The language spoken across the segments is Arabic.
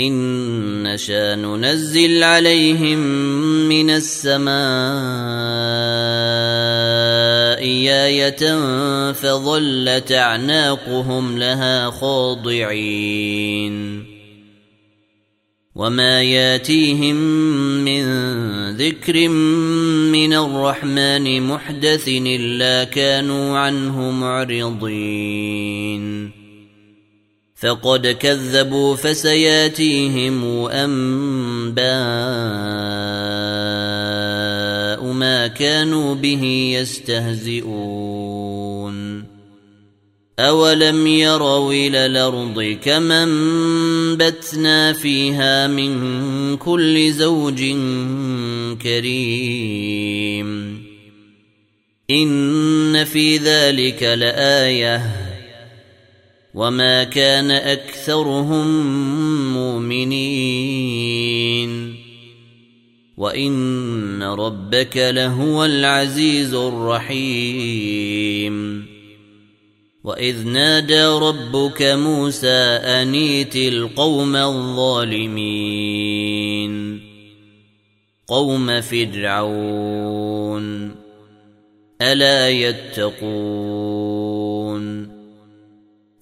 إن نشا ننزل عليهم من السماء آية فظلت أعناقهم لها خاضعين وما ياتيهم من ذكر من الرحمن محدث إلا كانوا عنه معرضين فقد كذبوا فسياتيهم انباء ما كانوا به يستهزئون اولم يروا إلى الأرض كما انبتنا فيها من كل زوج كريم ان في ذلك لايه وما كان اكثرهم مؤمنين وان ربك لهو العزيز الرحيم واذ نادى ربك موسى انيت القوم الظالمين قوم فرعون الا يتقون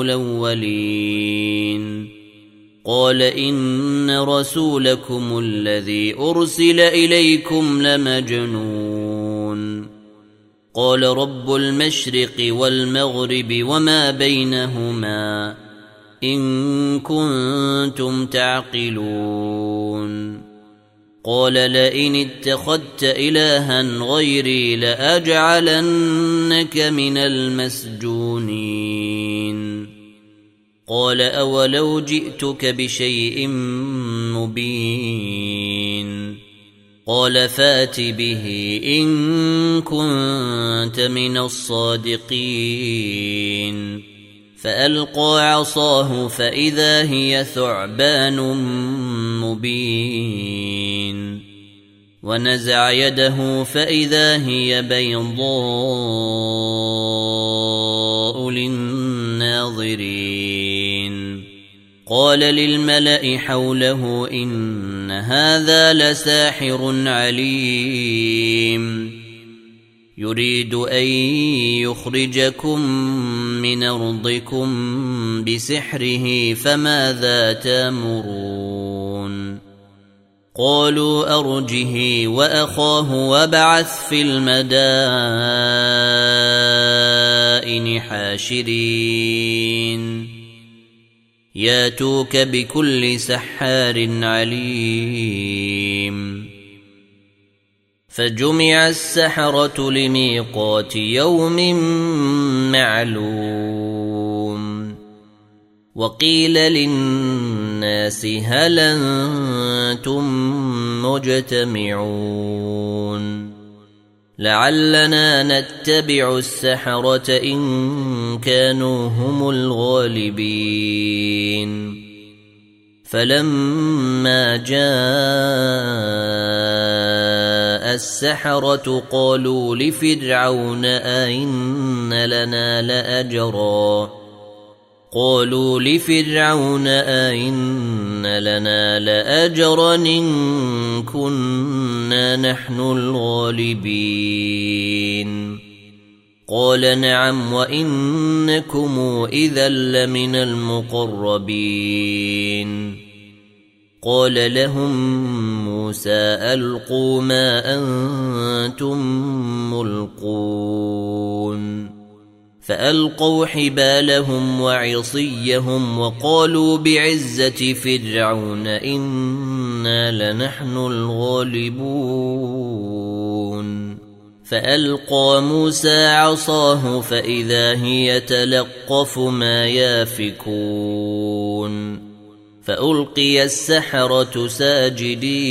الأولين. قال ان رسولكم الذي ارسل اليكم لمجنون. قال رب المشرق والمغرب وما بينهما ان كنتم تعقلون. قال لئن اتخذت إلها غيري لأجعلنك من المسجونين. قال أولو جئتك بشيء مبين. قال فات به إن كنت من الصادقين. فألقى عصاه فإذا هي ثعبان مبين. ونزع يده فإذا هي بيضاء للناظرين. قال للملأ حوله إن هذا لساحر عليم. يريد أن يخرجكم من أرضكم بسحره فماذا تأمرون؟ قالوا أرجه وأخاه وابعث في المدائن حاشرين. ياتوك بكل سحار عليم. فجمع السحرة لميقات يوم معلوم. وقيل للناس هل أنتم مجتمعون؟ لعلنا نتبع السحرة إن كانوا هم الغالبين. فلما جاء السحرة قالوا لفرعون أئن لنا لأجرا؟ قالوا لفرعون أئن لنا لأجرا إن كنا نحن الغالبين. قال نعم وإنكم إذا لمن المقربين. قال لهم موسى ألقوا ما أنتم ملقون. فألقوا حبالهم وعصيهم وقالوا بعزة فرعون إنا لنحن الغالبون. فألقى موسى عصاه فإذا هي تلقف ما يافكون. فألقي السحرة ساجدين.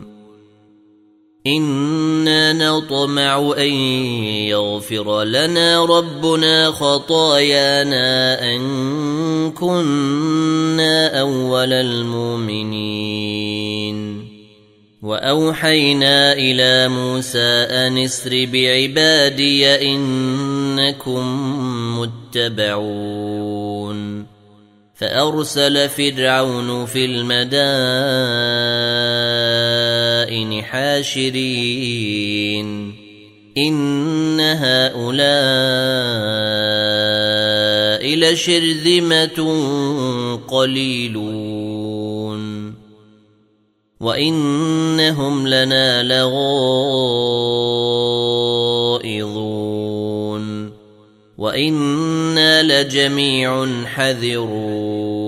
إنا نطمع أن يغفر لنا ربنا خطايانا أن كنا أول المؤمنين وأوحينا إلى موسى أن اسر بعبادي إنكم متبعون فأرسل فرعون في المدائن حاشرين. إن هؤلاء لشرذمة قليلون. وإنهم لنا لغائظون. وإنا لجميع حذرون.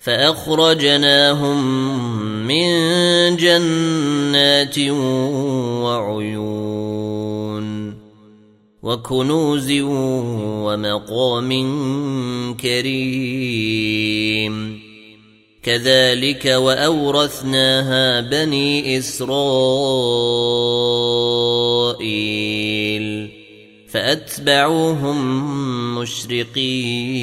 فأخرجناهم من جنات وعيون وكنوز ومقام كريم. كذلك وأورثناها بني إسرائيل فأتبعوهم مشرقين.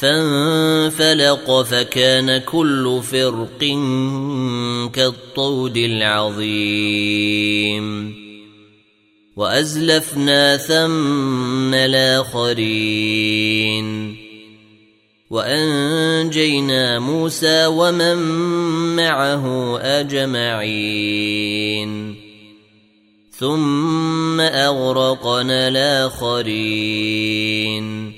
فانفلق فكان كل فرق كالطود العظيم. وأزلفنا ثم الآخرين. وأنجينا موسى ومن معه أجمعين. ثم أغرقنا الآخرين.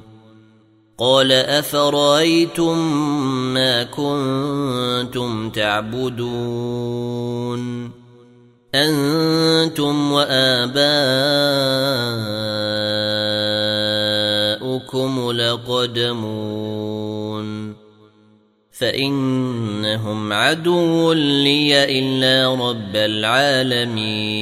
قال أفرأيتم ما كنتم تعبدون؟ أنتم وآباؤكم لقدمون فإنهم عدو لي إلا رب العالمين.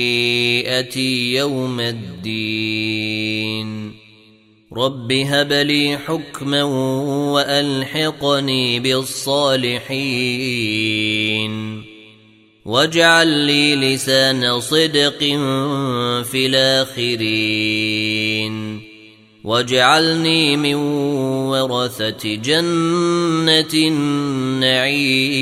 يوم الدين رب هب لي حكما والحقني بالصالحين واجعل لي لسان صدق في الاخرين واجعلني من ورثه جنه النعيم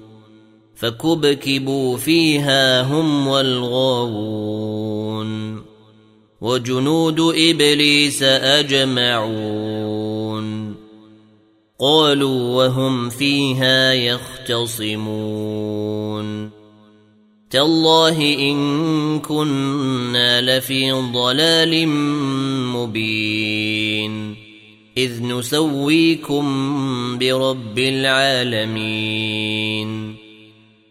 فكبكبوا فيها هم والغاوون وجنود إبليس أجمعون قالوا وهم فيها يختصمون تالله إن كنا لفي ضلال مبين إذ نسويكم برب العالمين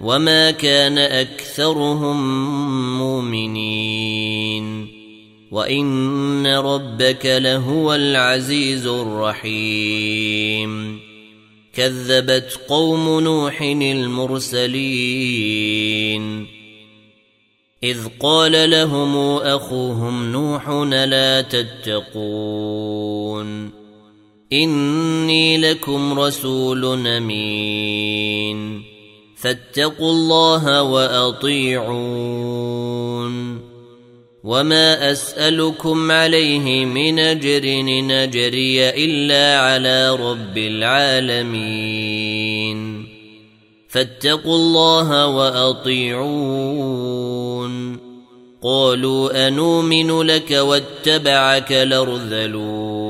وما كان اكثرهم مؤمنين وان ربك لهو العزيز الرحيم كذبت قوم نوح المرسلين اذ قال لهم اخوهم نوح لا تتقون اني لكم رسول امين فاتقوا الله وأطيعون. وما أسألكم عليه من أجر نجري إلا على رب العالمين. فاتقوا الله وأطيعون. قالوا أنومن لك واتبعك لرذلون.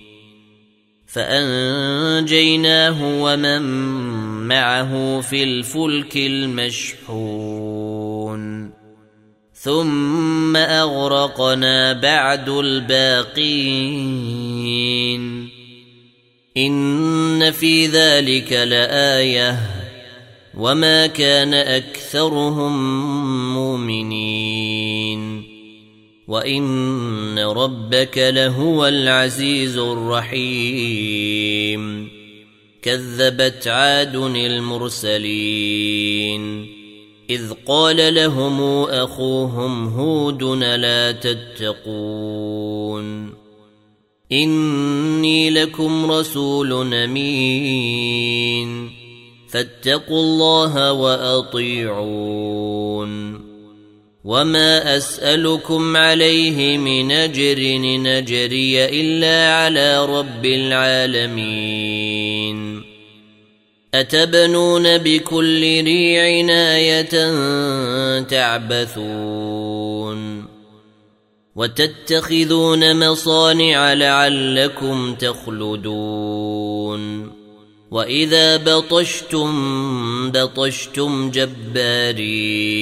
فأنجيناه ومن معه في الفلك المشحون. ثم أغرقنا بعد الباقين. إن في ذلك لآية. وما كان أكثرهم مؤمنين. وان ربك لهو العزيز الرحيم كذبت عاد المرسلين إذ قال لهم أخوهم هود لا تتقون إني لكم رسول أمين فاتقوا الله وأطيعون وما أسألكم عليه من أجر نجري إلا على رب العالمين أتبنون بكل ريع آية تعبثون وتتخذون مصانع لعلكم تخلدون وإذا بطشتم بطشتم جبارين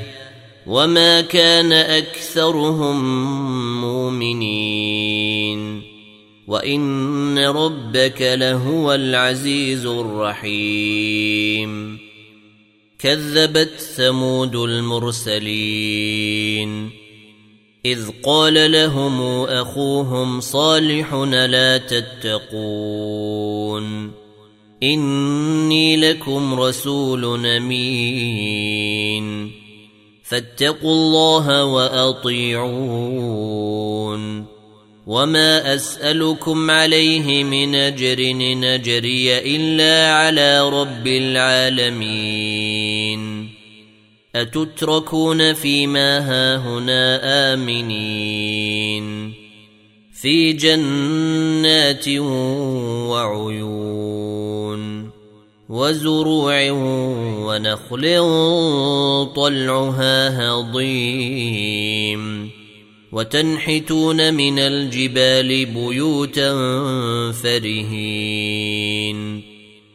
وما كان اكثرهم مؤمنين وان ربك لهو العزيز الرحيم كذبت ثمود المرسلين اذ قال لهم اخوهم صالح لا تتقون اني لكم رسول امين فاتقوا الله وأطيعون. وما أسألكم عليه من أجر نجري إلا على رب العالمين. أتتركون فيما هاهنا آمنين. في جنات وعيون. وزروع ونخل طلعها هضيم. وتنحتون من الجبال بيوتا فرهين.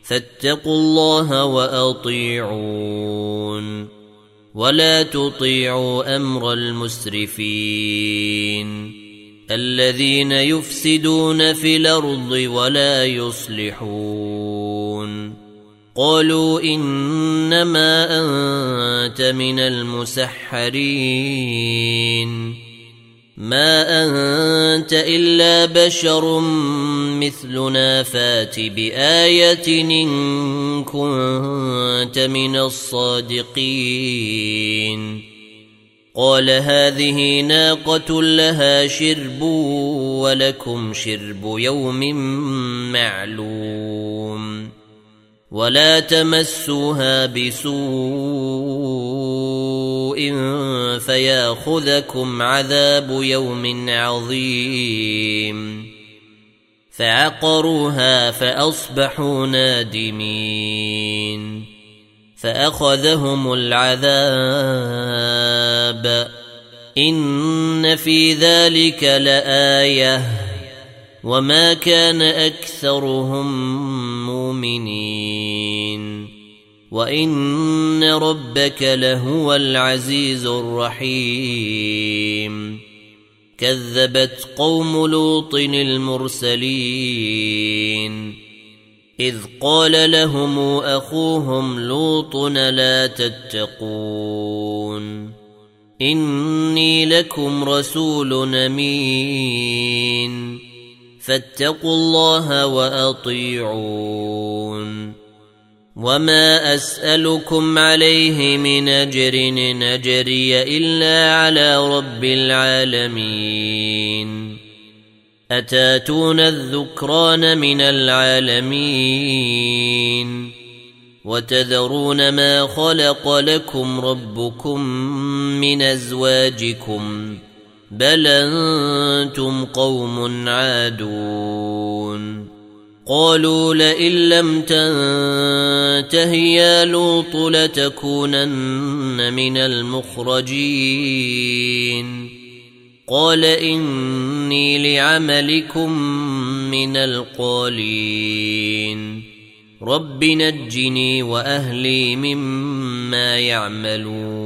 فاتقوا الله وأطيعون. ولا تطيعوا أمر المسرفين. الذين يفسدون في الأرض ولا يصلحون. قالوا إنما أنت من المسحرين. ما أنت إلا بشر مثلنا فات بآية إن كنت من الصادقين. قال هذه ناقة لها شرب ولكم شرب يوم معلوم. ولا تمسوها بسوء فياخذكم عذاب يوم عظيم. فعقروها فأصبحوا نادمين. فأخذهم العذاب. إن في ذلك لآية. وما كان اكثرهم مؤمنين وان ربك لهو العزيز الرحيم كذبت قوم لوط المرسلين اذ قال لهم اخوهم لوط لا تتقون اني لكم رسول امين فاتقوا الله وأطيعون. وما أسألكم عليه من أجر نجري إلا على رب العالمين. أتاتون الذكران من العالمين؟ وتذرون ما خلق لكم ربكم من أزواجكم؟ بل أنتم قوم عادون قالوا لئن لم تنته يا لوط لتكونن من المخرجين قال اني لعملكم من القالين رب نجني واهلي مما يعملون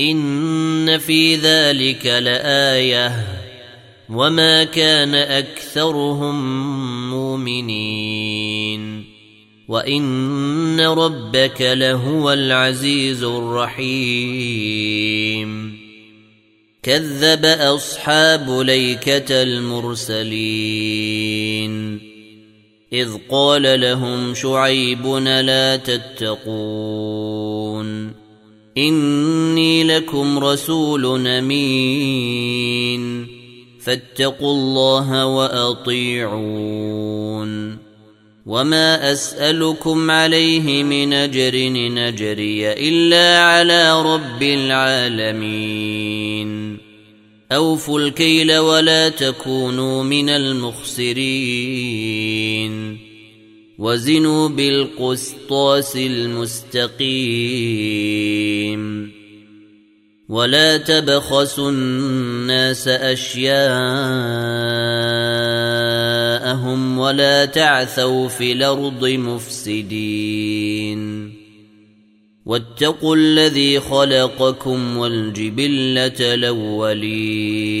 إن في ذلك لآية وما كان أكثرهم مؤمنين وإن ربك لهو العزيز الرحيم كذب أصحاب ليكة المرسلين إذ قال لهم شعيب لا تتقون إني لكم رسول أمين. فاتقوا الله وأطيعون. وما أسألكم عليه من أجر نجري إلا على رب العالمين. أوفوا الكيل ولا تكونوا من المخسرين. وزنوا بالقسطاس المستقيم. ولا تبخسوا الناس أشياءهم ولا تعثوا في الأرض مفسدين. واتقوا الذي خلقكم والجبلة الأولين.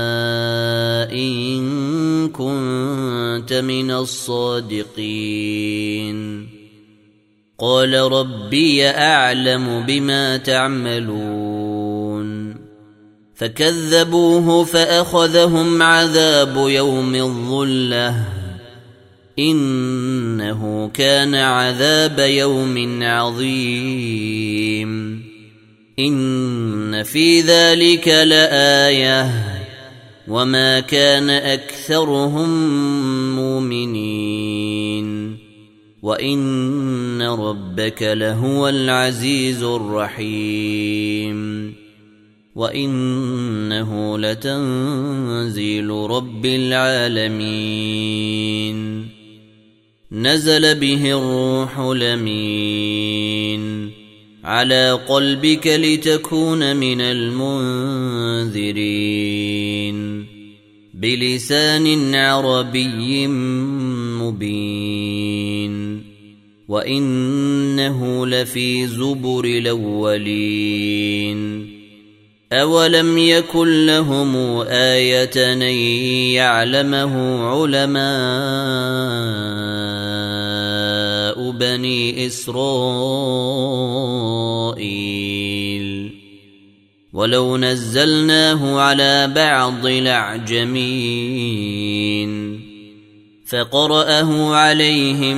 ان كنت من الصادقين قال ربي اعلم بما تعملون فكذبوه فاخذهم عذاب يوم الظله انه كان عذاب يوم عظيم ان في ذلك لايه وما كان اكثرهم مؤمنين وان ربك لهو العزيز الرحيم وانه لتنزيل رب العالمين نزل به الروح لمين على قلبك لتكون من المنذرين. بلسان عربي مبين. وإنه لفي زبر الأولين. أولم يكن لهم آية يعلمه علماء بني إسرائيل. ولو نزلناه على بعض الأعجمين. فقرأه عليهم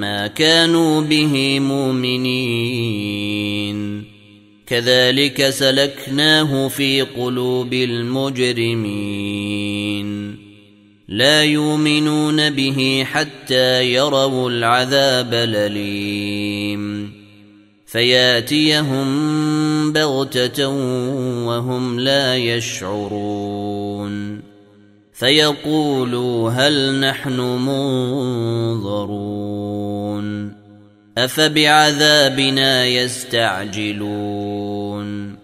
ما كانوا به مؤمنين. كذلك سلكناه في قلوب المجرمين. لا يؤمنون به حتى يروا العذاب الأليم. فياتيهم بغتة وهم لا يشعرون. فيقولوا هل نحن منظرون. أفبعذابنا يستعجلون.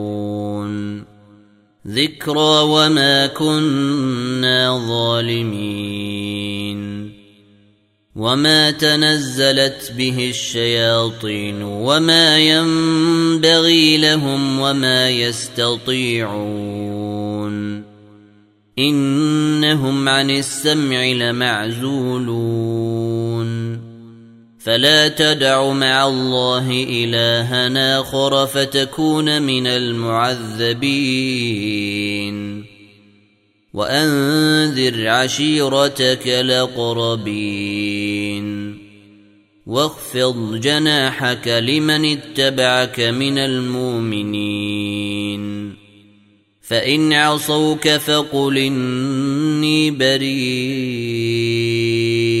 ذكرى وما كنا ظالمين. وما تنزلت به الشياطين وما ينبغي لهم وما يستطيعون. إنهم عن السمع لمعزولون. فلا تدع مع الله إلها آخر فتكون من المعذبين. وأنذر عشيرتك الأقربين. واخفض جناحك لمن اتبعك من المؤمنين. فإن عصوك فقل إني بريء.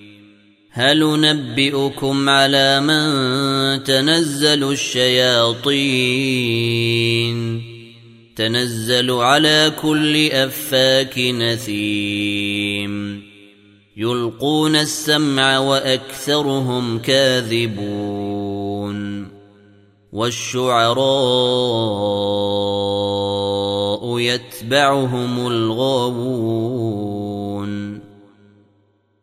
هل نبئكم على من تنزل الشياطين؟ تنزل على كل أفاك نثيم. يلقون السمع وأكثرهم كاذبون. والشعراء يتبعهم الغاوون.